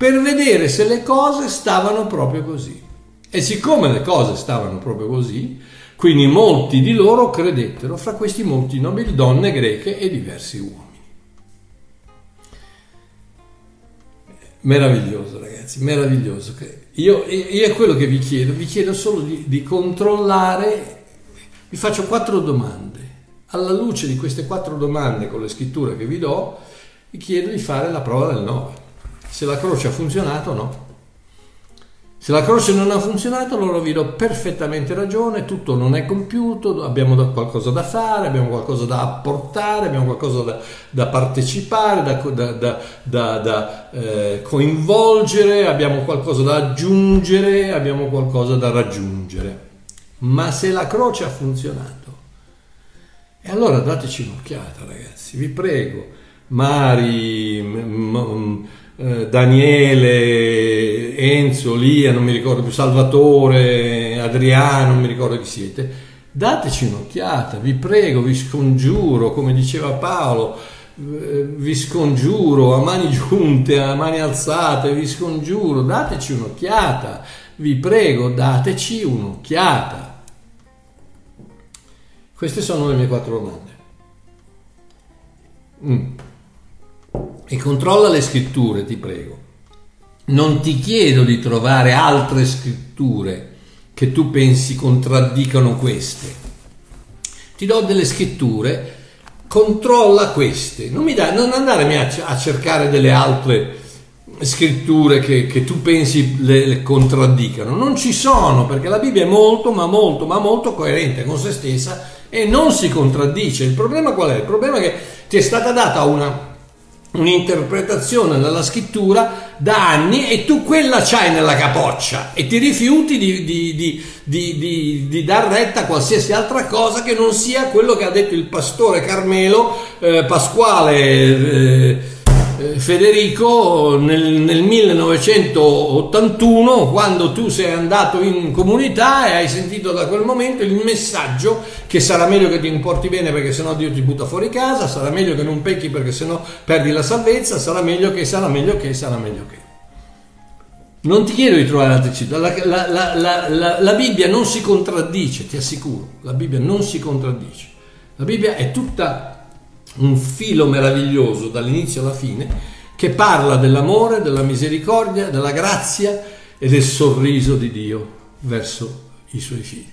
Speaker 1: per vedere se le cose stavano proprio così. E siccome le cose stavano proprio così, quindi molti di loro credettero, fra questi molti nobili donne greche e diversi uomini. Meraviglioso ragazzi, meraviglioso. Io, io è quello che vi chiedo, vi chiedo solo di, di controllare, vi faccio quattro domande. Alla luce di queste quattro domande con le scritture che vi do, vi chiedo di fare la prova del 9 se la croce ha funzionato o no. Se la croce non ha funzionato, allora vi do perfettamente ragione, tutto non è compiuto, abbiamo qualcosa da fare, abbiamo qualcosa da apportare, abbiamo qualcosa da, da partecipare, da, da, da eh, coinvolgere, abbiamo qualcosa da aggiungere, abbiamo qualcosa da raggiungere. Ma se la croce ha funzionato, e allora dateci un'occhiata ragazzi, vi prego, Mari, m- m- eh, Daniele, Enzo, Lia, non mi ricordo più, Salvatore, Adriano, non mi ricordo chi siete, dateci un'occhiata, vi prego, vi scongiuro, come diceva Paolo, eh, vi scongiuro a mani giunte, a mani alzate, vi scongiuro, dateci un'occhiata, vi prego, dateci un'occhiata. Queste sono le mie quattro domande. Mm e controlla le scritture, ti prego. Non ti chiedo di trovare altre scritture che tu pensi contraddicano queste. Ti do delle scritture, controlla queste. Non, mi dai, non andarmi a, a cercare delle altre scritture che, che tu pensi le, le, contraddicano. Non ci sono, perché la Bibbia è molto, ma molto, ma molto coerente con se stessa e non si contraddice. Il problema qual è? Il problema è che ti è stata data una un'interpretazione della scrittura da anni e tu quella c'hai nella capoccia e ti rifiuti di, di, di, di, dar retta a qualsiasi altra cosa che non sia quello che ha detto il pastore Carmelo eh, Pasquale eh, Federico nel, nel, 1981 quando tu sei andato in comunità e hai sentito da quel momento il messaggio che sarà meglio che ti importi bene perché sennò Dio ti butta fuori casa, sarà meglio che non pecchi perché sennò perdi la salvezza, sarà meglio che, sarà meglio che, sarà meglio che. Non ti chiedo di trovare altri citazioni, la, la, la, la, Bibbia non si contraddice, ti assicuro, la Bibbia non si contraddice. La Bibbia è tutta un filo meraviglioso dall'inizio alla fine che parla dell'amore, della misericordia, della grazia e del sorriso di Dio verso i suoi figli.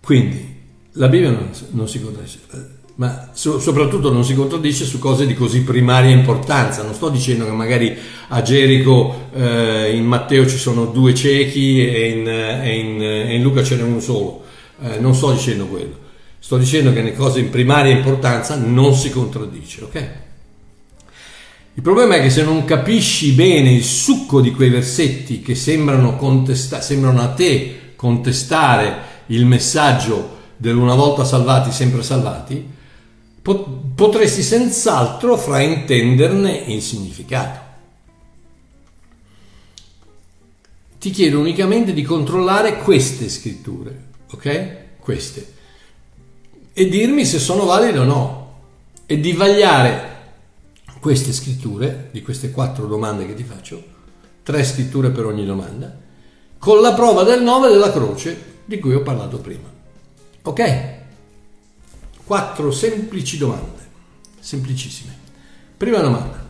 Speaker 1: Quindi la Bibbia non, non si contraddice ma so, soprattutto non si contraddice su cose di così primaria importanza. Non sto dicendo che magari a Gerico eh, in Matteo ci sono due ciechi e in, e in, e in Luca ce n'è uno solo. Eh, non sto dicendo quello. Sto dicendo che nelle cose in primaria importanza non si contraddice, ok? Il problema è che se non capisci bene il succo di quei versetti che sembrano, contesta- sembrano a te contestare il messaggio dell'una volta salvati, sempre salvati, potresti senz'altro fraintenderne il significato. Ti chiedo unicamente di controllare queste scritture, ok? Queste. E dirmi se sono valide o no. E di vagliare queste scritture, di queste quattro domande che ti faccio, tre scritture per ogni domanda, con la prova del 9 della croce di cui ho parlato prima. Ok? Quattro semplici domande, semplicissime. Prima domanda,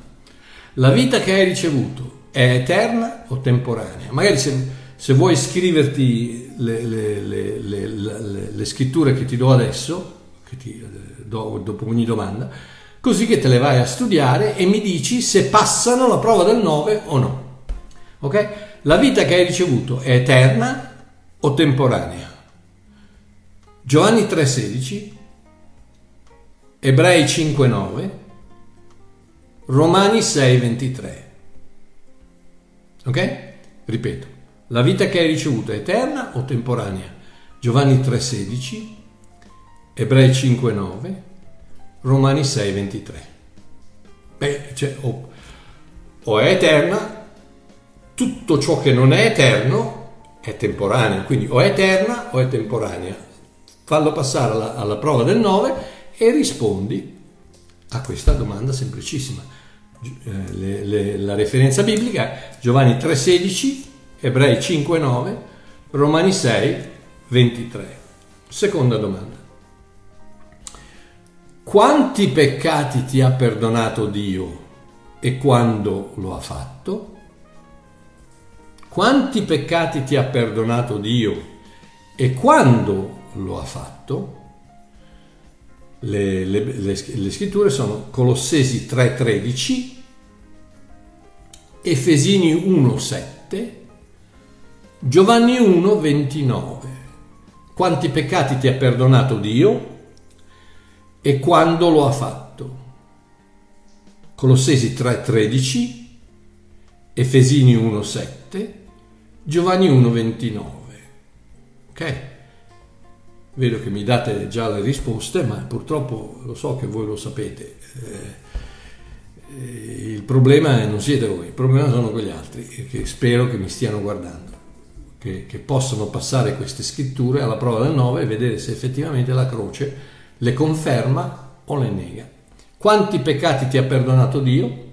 Speaker 1: la vita che hai ricevuto è eterna o temporanea? Magari se, se vuoi scriverti le, le, le, le, scritture che ti do adesso, che ti eh, do dopo ogni domanda, così che te le vai a studiare e mi dici se passano la prova del 9 o no. Ok? La vita che hai ricevuto è eterna o temporanea? Giovanni 3,16 Ebrei 5:9, Romani 6:23. Ok? Ripeto, la vita che hai ricevuto è eterna o temporanea? Giovanni 3:16, Ebrei 5:9, Romani 6:23. Beh, cioè, o, o è eterna, tutto ciò che non è eterno è temporaneo, quindi o è eterna o è temporanea. Fallo passare alla, alla prova del 9 e rispondi a questa domanda semplicissima. Eh, le, le, la referenza biblica Giovanni 3,16, Ebrei 5,9, Romani 6, 23. Seconda domanda. Quanti peccati ti ha perdonato Dio e quando lo ha fatto? Quanti peccati ti ha perdonato Dio e quando lo ha fatto? le, le, le, le scritture sono Colossesi 3.13, Efesini 1.7, Giovanni 1.29. Quanti peccati ti ha perdonato Dio e quando lo ha fatto? Colossesi 3.13, Efesini 1.7, Giovanni 1.29. Ok? vedo che mi date già le risposte, ma purtroppo lo so che voi lo sapete. Eh, il problema non siete voi, il problema sono quegli altri che spero che mi stiano guardando, che, che possano passare queste scritture alla prova del 9 e vedere se effettivamente la croce le conferma o le nega. Quanti peccati ti ha perdonato Dio?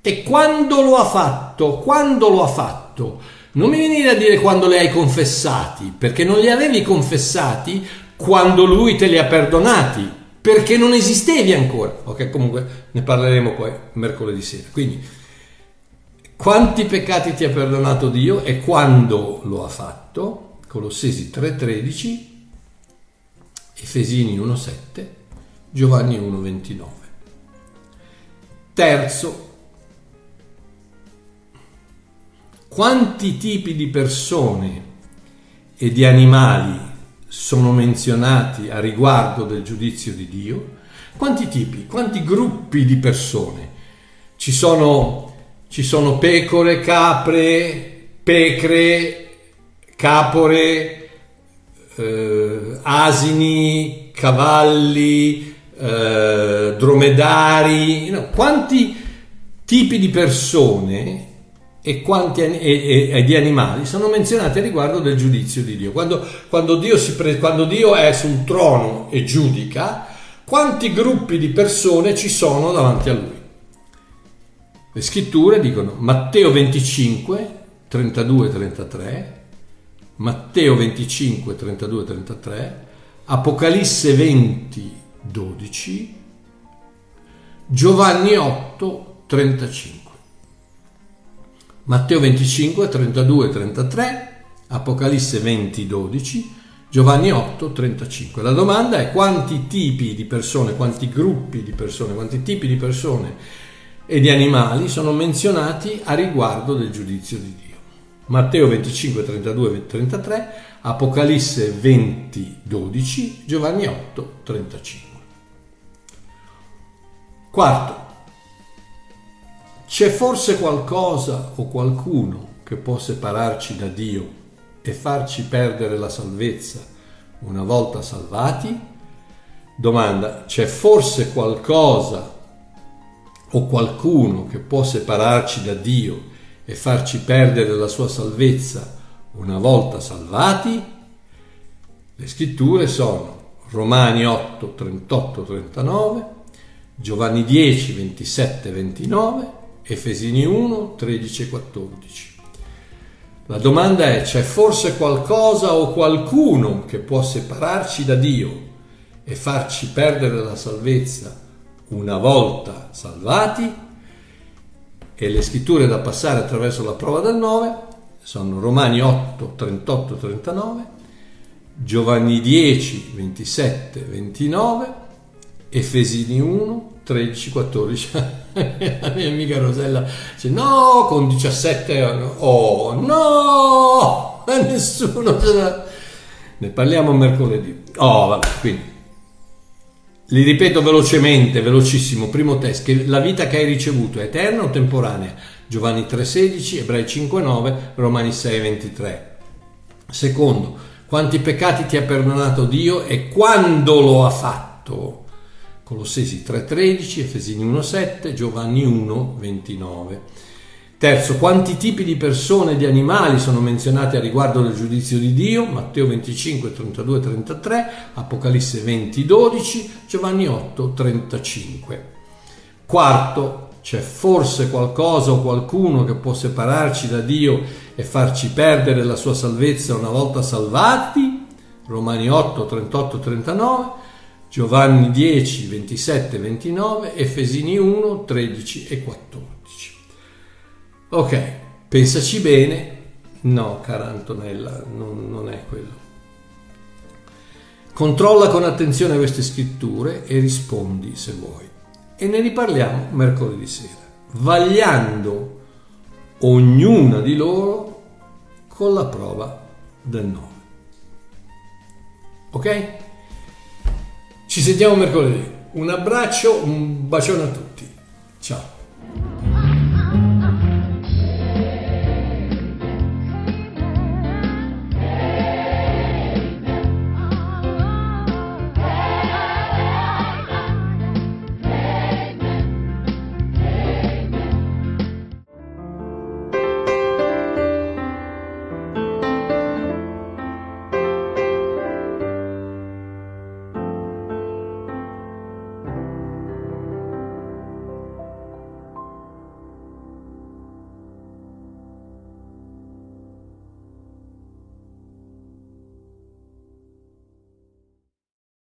Speaker 1: E quando lo ha fatto? Quando lo ha fatto? Non mi venire a dire quando li hai confessati, perché non li avevi confessati quando lui te li ha perdonati, perché non esistevi ancora. Ok, comunque ne parleremo poi mercoledì sera. Quindi, quanti peccati ti ha perdonato Dio e quando lo ha fatto? Colossesi 3:13, Efesini 1:7, Giovanni 1:29. Terzo quanti tipi di persone e di animali sono menzionati a riguardo del giudizio di Dio? Quanti tipi, quanti gruppi di persone? Ci sono, ci sono pecore, capre, pecre, capore, eh, asini, cavalli, eh, dromedari, no, quanti tipi di persone e, quanti, e, e, e, di animali sono menzionati a riguardo del giudizio di Dio. Quando, quando, Dio pre, quando Dio è sul trono e giudica, quanti gruppi di persone ci sono davanti a Lui? Le scritture dicono Matteo 25, 32, 33, Matteo 25, 32, 33, Apocalisse 20, 12, Giovanni 8, 35. Matteo 25, 32, 33, Apocalisse 20, 12, Giovanni 8, 35. La domanda è quanti tipi di persone, quanti gruppi di persone, quanti tipi di persone e di animali sono menzionati a riguardo del giudizio di Dio. Matteo 25, 32 33, Apocalisse 20, 12, Giovanni 8, 35. Quarto, c'è forse qualcosa o qualcuno che può separarci da Dio e farci perdere la salvezza una volta salvati? Domanda, c'è forse qualcosa o qualcuno che può separarci da Dio e farci perdere la sua salvezza una volta salvati? Le scritture sono Romani 8, 38, 39, Giovanni 10, 27, 29, Efesini 1, 13 e 14. La domanda è, c'è forse qualcosa o qualcuno che può separarci da Dio e farci perdere la salvezza una volta salvati? E le scritture da passare attraverso la prova del 9 sono Romani 8, 38, 39, Giovanni 10, 27, 29, Efesini 1, 13, 14. la mia amica Rosella dice no, con 17 anni. Oh no, nessuno ce l'ha. Ne parliamo mercoledì. Oh, vabbè, quindi. Li ripeto velocemente, velocissimo. Primo test, che la vita che hai ricevuto è eterna o temporanea? Giovanni 3,16, Ebrei 5,9, Romani 6,23. Secondo, quanti peccati ti ha perdonato Dio e quando lo ha fatto? Colossesi 3.13, Efesini 1.7, Giovanni 1.29. Terzo, quanti tipi di persone e di animali sono menzionati a riguardo del giudizio di Dio? Matteo 25, 32, 33, Apocalisse 20, 12, Giovanni 8, 35. Quarto, c'è forse qualcosa o qualcuno che può separarci da Dio e farci perdere la sua salvezza una volta salvati? Romani 8, 38, 39. Giovanni 10, 27, 29, Efesini 1, 13 e 14. Ok, pensaci bene. No, cara Antonella, non, non è quello. Controlla con attenzione queste scritture e rispondi se vuoi. E ne riparliamo mercoledì sera, vagliando ognuna di loro con la prova del 9. Ok? Ci sentiamo mercoledì. Un abbraccio, un bacione a tutti.